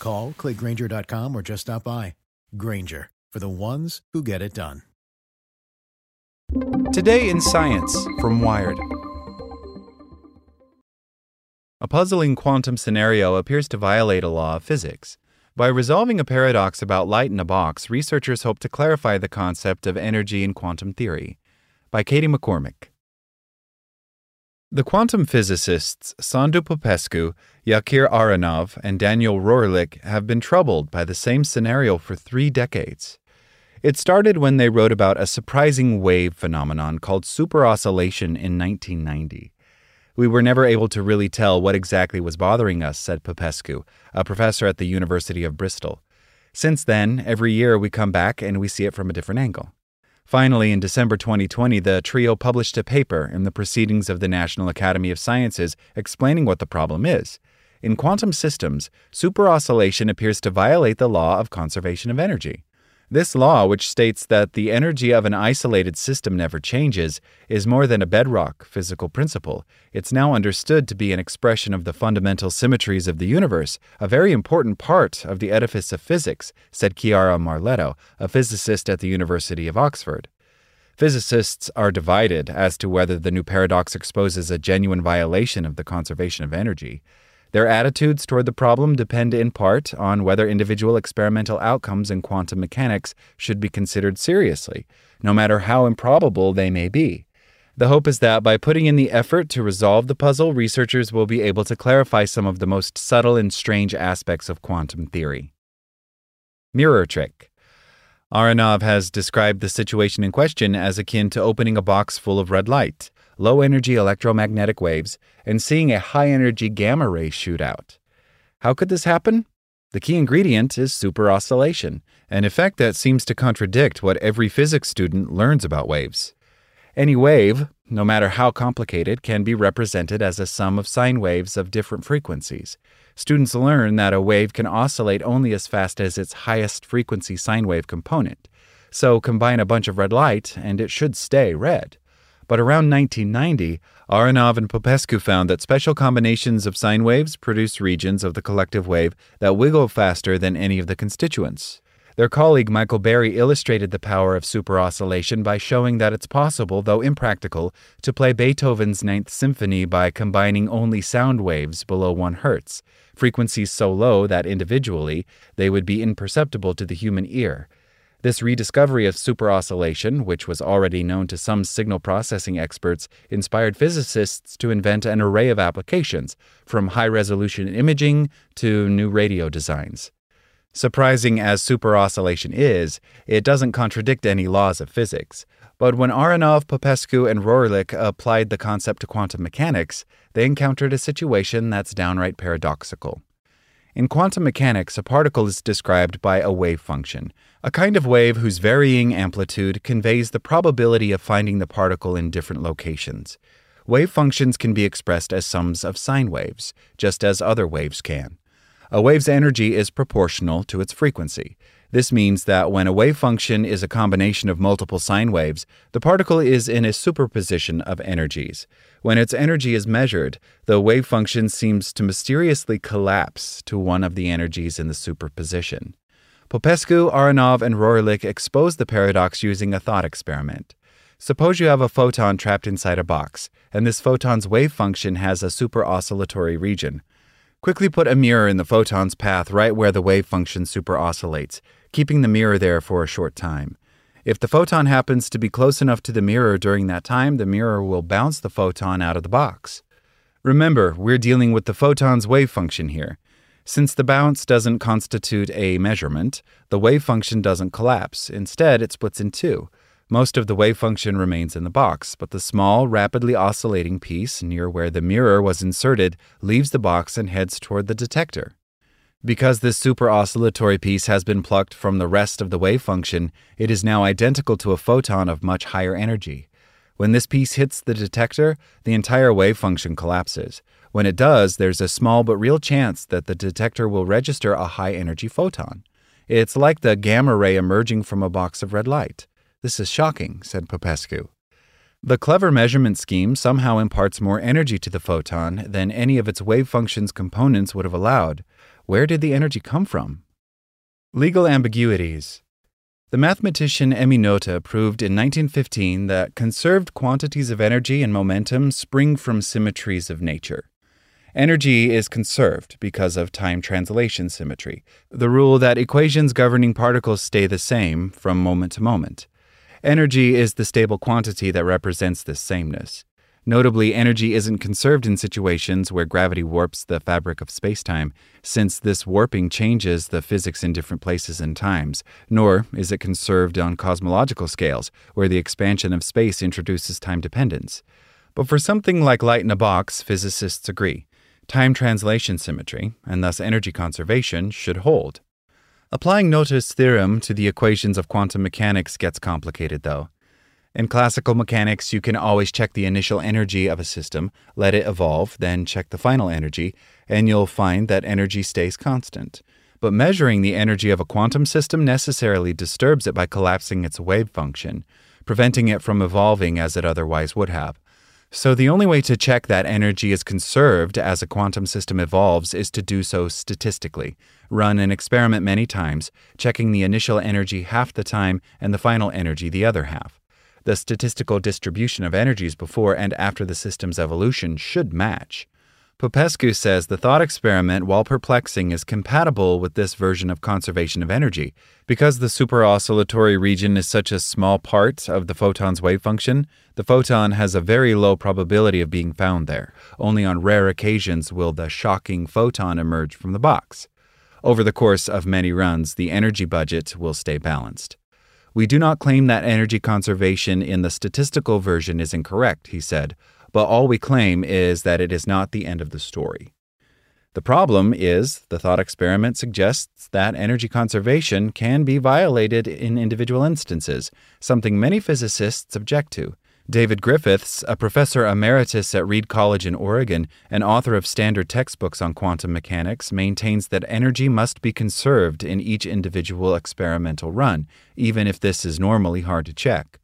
Call, clickgrainger.com, or just stop by. Grainger, for the ones who get it done. Today in Science from Wired. A puzzling quantum scenario appears to violate a law of physics. By resolving a paradox about light in a box, researchers hope to clarify the concept of energy in quantum theory. By Katie McCormick. The quantum physicists Sandu Popescu, Yakir Aharonov, and Daniel Rohrlich have been troubled by the same scenario for three decades. It started when they wrote about a surprising wave phenomenon called superoscillation in 1990. We were never able to really tell what exactly was bothering us, said Popescu, a professor at the University of Bristol. Since then, every year we come back and we see it from a different angle. Finally, in December 2020, the trio published a paper in the Proceedings of the National Academy of Sciences explaining what the problem is. In quantum systems, superoscillation appears to violate the law of conservation of energy. This law, which states that the energy of an isolated system never changes, is more than a bedrock physical principle. It's now understood to be an expression of the fundamental symmetries of the universe, a very important part of the edifice of physics, said Chiara Marletto, a physicist at the University of Oxford. Physicists are divided as to whether the new paradox exposes a genuine violation of the conservation of energy. Their attitudes toward the problem depend in part on whether individual experimental outcomes in quantum mechanics should be considered seriously, no matter how improbable they may be. The hope is that by putting in the effort to resolve the puzzle, researchers will be able to clarify some of the most subtle and strange aspects of quantum theory. Mirror trick. Aharonov has described the situation in question as akin to opening a box full of red light low energy electromagnetic waves, and seeing a high energy gamma ray shoot out. How could this happen? The key ingredient is superoscillation, an effect that seems to contradict what every physics student learns about waves. Any wave, no matter how complicated, can be represented as a sum of sine waves of different frequencies. Students learn that a wave can oscillate only as fast as its highest frequency sine wave component. So combine a bunch of red light and it should stay red. But around 1990, Aharonov and Popescu found that special combinations of sine waves produce regions of the collective wave that wiggle faster than any of the constituents. Their colleague Michael Berry illustrated the power of superoscillation by showing that it's possible, though impractical, to play Beethoven's Ninth Symphony by combining only sound waves below 1 Hz, frequencies so low that individually they would be imperceptible to the human ear. This rediscovery of superoscillation, which was already known to some signal processing experts, inspired physicists to invent an array of applications, from high resolution imaging to new radio designs. Surprising as superoscillation is, it doesn't contradict any laws of physics. But when Aharonov, Popescu, and Rohrlich applied the concept to quantum mechanics, they encountered a situation that's downright paradoxical. In quantum mechanics, a particle is described by a wave function, a kind of wave whose varying amplitude conveys the probability of finding the particle in different locations. Wave functions can be expressed as sums of sine waves, just as other waves can. A wave's energy is proportional to its frequency. This means that when a wave function is a combination of multiple sine waves, the particle is in a superposition of energies. When its energy is measured, the wave function seems to mysteriously collapse to one of the energies in the superposition. Popescu, Aharonov, and Rohrlich exposed the paradox using a thought experiment. Suppose you have a photon trapped inside a box, and this photon's wave function has a superoscillatory region. Quickly put a mirror in the photon's path right where the wave function superoscillates, keeping the mirror there for a short time. If the photon happens to be close enough to the mirror during that time, the mirror will bounce the photon out of the box. Remember, we're dealing with the photon's wave function here. Since the bounce doesn't constitute a measurement, the wave function doesn't collapse. Instead, it splits in two. Most of the wave function remains in the box, but the small, rapidly oscillating piece near where the mirror was inserted leaves the box and heads toward the detector. Because this super oscillatory piece has been plucked from the rest of the wave function, it is now identical to a photon of much higher energy. When this piece hits the detector, the entire wave function collapses. When it does, there's a small but real chance that the detector will register a high energy photon. It's like the gamma ray emerging from a box of red light. This is shocking, said Popescu. The clever measurement scheme somehow imparts more energy to the photon than any of its wave function's components would have allowed. Where did the energy come from? Legal ambiguities. The mathematician Emmy Noether proved in 1915 that conserved quantities of energy and momentum spring from symmetries of nature. Energy is conserved because of time translation symmetry, the rule that equations governing particles stay the same from moment to moment. Energy is the stable quantity that represents this sameness. Notably, energy isn't conserved in situations where gravity warps the fabric of spacetime, since this warping changes the physics in different places and times, nor is it conserved on cosmological scales, where the expansion of space introduces time dependence. But for something like light in a box, physicists agree. Time translation symmetry, and thus energy conservation, should hold. Applying Noether's theorem to the equations of quantum mechanics gets complicated, though. In classical mechanics, you can always check the initial energy of a system, let it evolve, then check the final energy, and you'll find that energy stays constant. But measuring the energy of a quantum system necessarily disturbs it by collapsing its wave function, preventing it from evolving as it otherwise would have. So, the only way to check that energy is conserved as a quantum system evolves is to do so statistically. Run an experiment many times, checking the initial energy half the time and the final energy the other half. The statistical distribution of energies before and after the system's evolution should match. Popescu says the thought experiment, while perplexing, is compatible with this version of conservation of energy. Because the superoscillatory region is such a small part of the photon's wave function, the photon has a very low probability of being found there. Only on rare occasions will the shocking photon emerge from the box. Over the course of many runs, the energy budget will stay balanced. We do not claim that energy conservation in the statistical version is incorrect, he said but all we claim is that it is not the end of the story. The problem is the thought experiment suggests that energy conservation can be violated in individual instances, something many physicists object to. David Griffiths, a professor emeritus at Reed College in Oregon and author of standard textbooks on quantum mechanics, maintains that energy must be conserved in each individual experimental run, even if this is normally hard to check.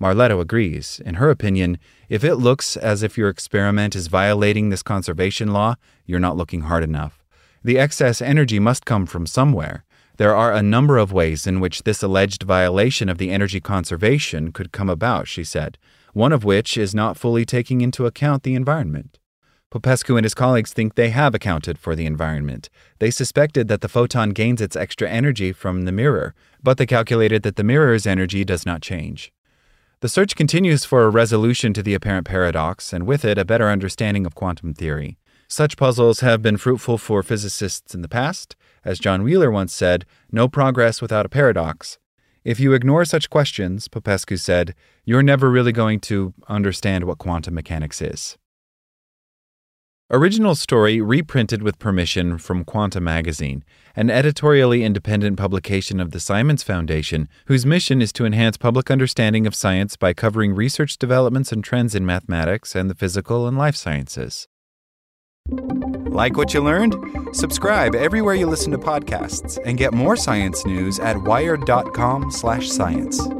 Marletto agrees. In her opinion, if it looks as if your experiment is violating this conservation law, you're not looking hard enough. The excess energy must come from somewhere. There are a number of ways in which this alleged violation of the energy conservation could come about, she said, one of which is not fully taking into account the environment. Popescu and his colleagues think they have accounted for the environment. They suspected that the photon gains its extra energy from the mirror, but they calculated that the mirror's energy does not change. The search continues for a resolution to the apparent paradox, and with it, a better understanding of quantum theory. Such puzzles have been fruitful for physicists in the past. As John Wheeler once said, no progress without a paradox. If you ignore such questions, Popescu said, you're never really going to understand what quantum mechanics is. Original story reprinted with permission from Quanta Magazine, an editorially independent publication of the Simons Foundation, whose mission is to enhance public understanding of science by covering research developments and trends in mathematics and the physical and life sciences. Like what you learned? Subscribe everywhere you listen to podcasts and get more science news at wired.com/science.